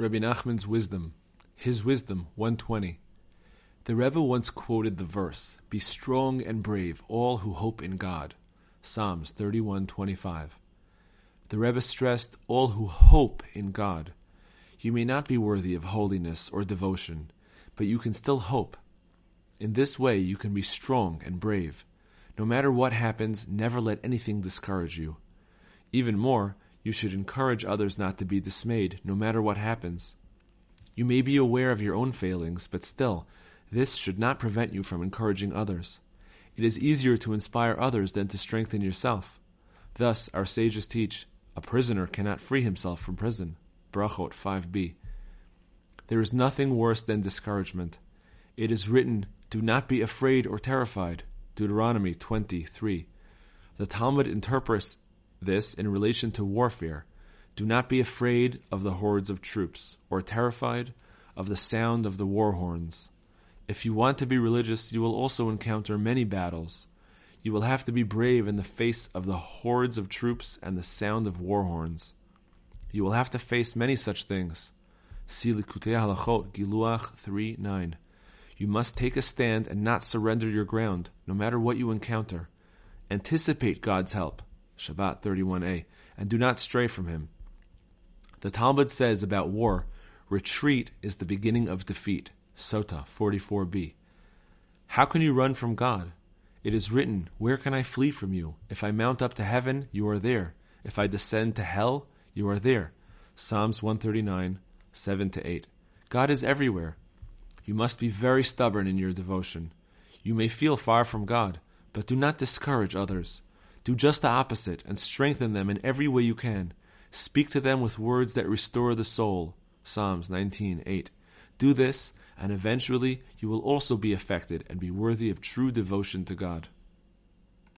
Rabbi Nachman's wisdom, his wisdom 120. The Rebbe once quoted the verse, "Be strong and brave, all who hope in God." Psalms 31:25. The Rebbe stressed, "All who hope in God." You may not be worthy of holiness or devotion, but you can still hope. In this way, you can be strong and brave. No matter what happens, never let anything discourage you. Even more, you should encourage others not to be dismayed, no matter what happens. You may be aware of your own failings, but still, this should not prevent you from encouraging others. It is easier to inspire others than to strengthen yourself. Thus, our sages teach a prisoner cannot free himself from prison. Brachot 5b. There is nothing worse than discouragement. It is written, Do not be afraid or terrified. Deuteronomy 23. The Talmud interprets this in relation to warfare. Do not be afraid of the hordes of troops, or terrified of the sound of the war horns. If you want to be religious, you will also encounter many battles. You will have to be brave in the face of the hordes of troops and the sound of war horns. You will have to face many such things. See Likutei Halachot, Giluach 3 9. You must take a stand and not surrender your ground, no matter what you encounter. Anticipate God's help. Shabbat 31a, and do not stray from him. The Talmud says about war, retreat is the beginning of defeat. Sota 44b. How can you run from God? It is written, Where can I flee from you? If I mount up to heaven, you are there. If I descend to hell, you are there. Psalms 139, 7 to 8. God is everywhere. You must be very stubborn in your devotion. You may feel far from God, but do not discourage others. Do just the opposite and strengthen them in every way you can. Speak to them with words that restore the soul. Psalms 19:8. Do this, and eventually you will also be affected and be worthy of true devotion to God.